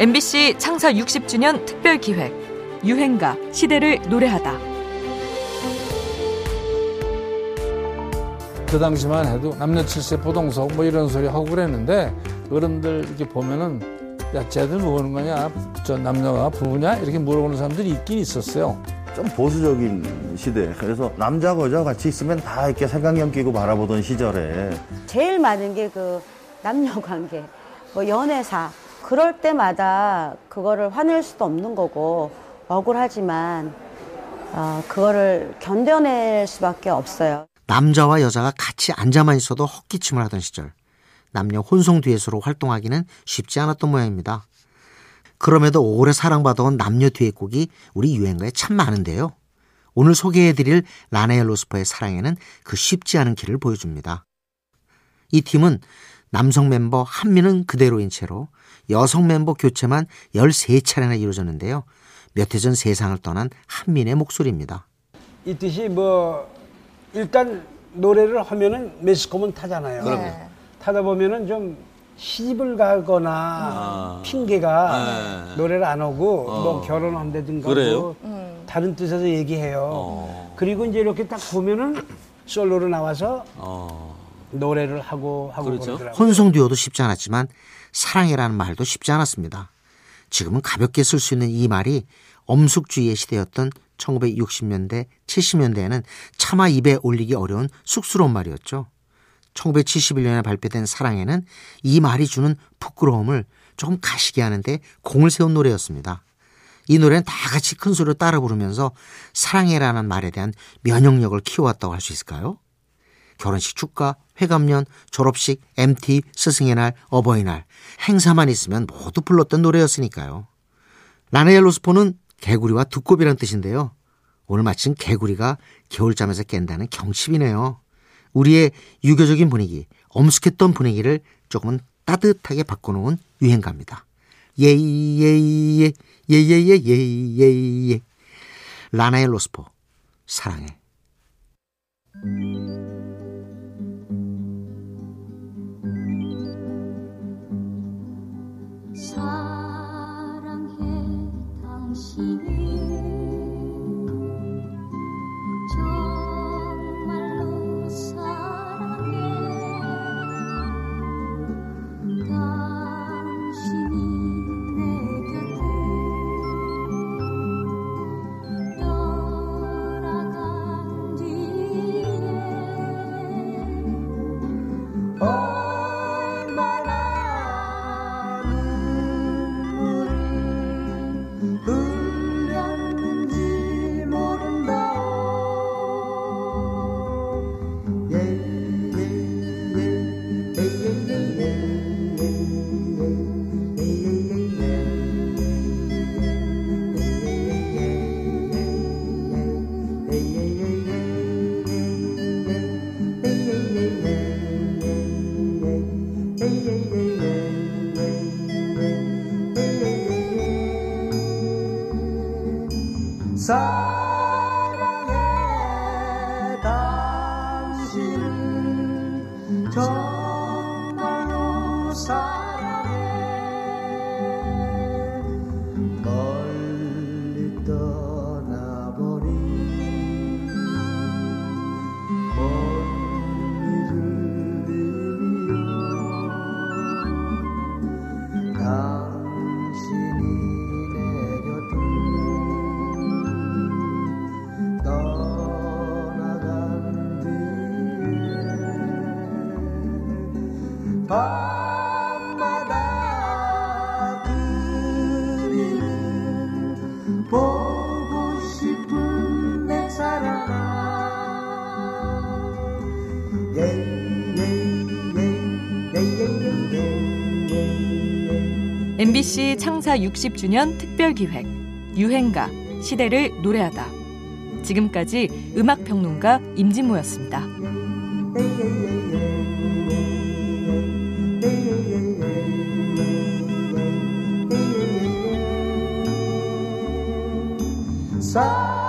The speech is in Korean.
MBC 창사 60주년 특별 기획 유행가 시대를 노래하다. 그 당시만 해도 남녀 칠세 보동석 뭐 이런 소리 하고 그랬는데 어른들 이렇게 보면은 야 쟤들 뭐 하는 거냐 저 남녀가 부부냐 이렇게 물어보는 사람들이 있긴 있었어요. 좀 보수적인 시대. 그래서 남자가 여자 같이 있으면 다 이렇게 색안경 끼고 바라보던 시절에 제일 많은 게 그 남녀 관계, 뭐 연애사. 그럴 때마다 그거를 화낼 수도 없는 거고 억울하지만 어, 그거를 견뎌낼 수밖에 없어요. 남자와 여자가 같이 앉아만 있어도 헛기침을 하던 시절 남녀 혼성 듀엣으로 활동하기는 쉽지 않았던 모양입니다. 그럼에도 오래 사랑받아온 남녀 듀엣곡이 우리 유행가에 참 많은데요. 오늘 소개해드릴 라네엘 로스퍼의 사랑에는 그 쉽지 않은 길을 보여줍니다. 이 팀은 남성 멤버 한민은 그대로인 채로 여성 멤버 교체만 13차례나 이루어졌는데요. 몇 해 전 세상을 떠난 한민의 목소리입니다. 이 뜻이 뭐 일단 노래를 하면은 매스컴은 타잖아요. 그럼요. 타다 보면은 좀 시집을 가거나 아. 핑계가 네. 노래를 안 오고 어. 뭐 결혼한다든가 그래요? 뭐 다른 뜻에서 얘기해요. 어. 그리고 이제 이렇게 딱 보면은 솔로로 나와서 어. 노래를 하고 하고 그렇죠. 그러더라고요. 혼성 듀오도 쉽지 않았지만 사랑이라는 말도 쉽지 않았습니다. 지금은 가볍게 쓸 수 있는 이 말이 엄숙주의의 시대였던 1960년대, 70년대에는 차마 입에 올리기 어려운 쑥스러운 말이었죠. 1971년에 발표된 사랑에는 이 말이 주는 부끄러움을 조금 가시게 하는데 공을 세운 노래였습니다. 이 노래는 다 같이 큰 소리로 따라 부르면서 사랑해라는 말에 대한 면역력을 키워왔다고 할 수 있을까요? 결혼식 축가, 회감년, 졸업식, MT, 스승의 날, 어버이날 행사만 있으면 모두 불렀던 노래였으니까요. 라네엘 로스포는 개구리와 두꺼비란 뜻인데요. 오늘 마침 개구리가 겨울잠에서 깬다는 경칩이네요. 우리의 유교적인 분위기, 엄숙했던 분위기를 조금은 따뜻하게 바꿔놓은 유행가입니다. 예예예 예예예예예 라나엘 로스포 사랑해 사랑해 사랑해 당신을 밤마다 그리는 보고 싶은 내 사랑아 MBC 창사 60주년 특별 기획 유행가 시대를 노래하다. 지금까지 음악 평론가 임진모였습니다. 사랑해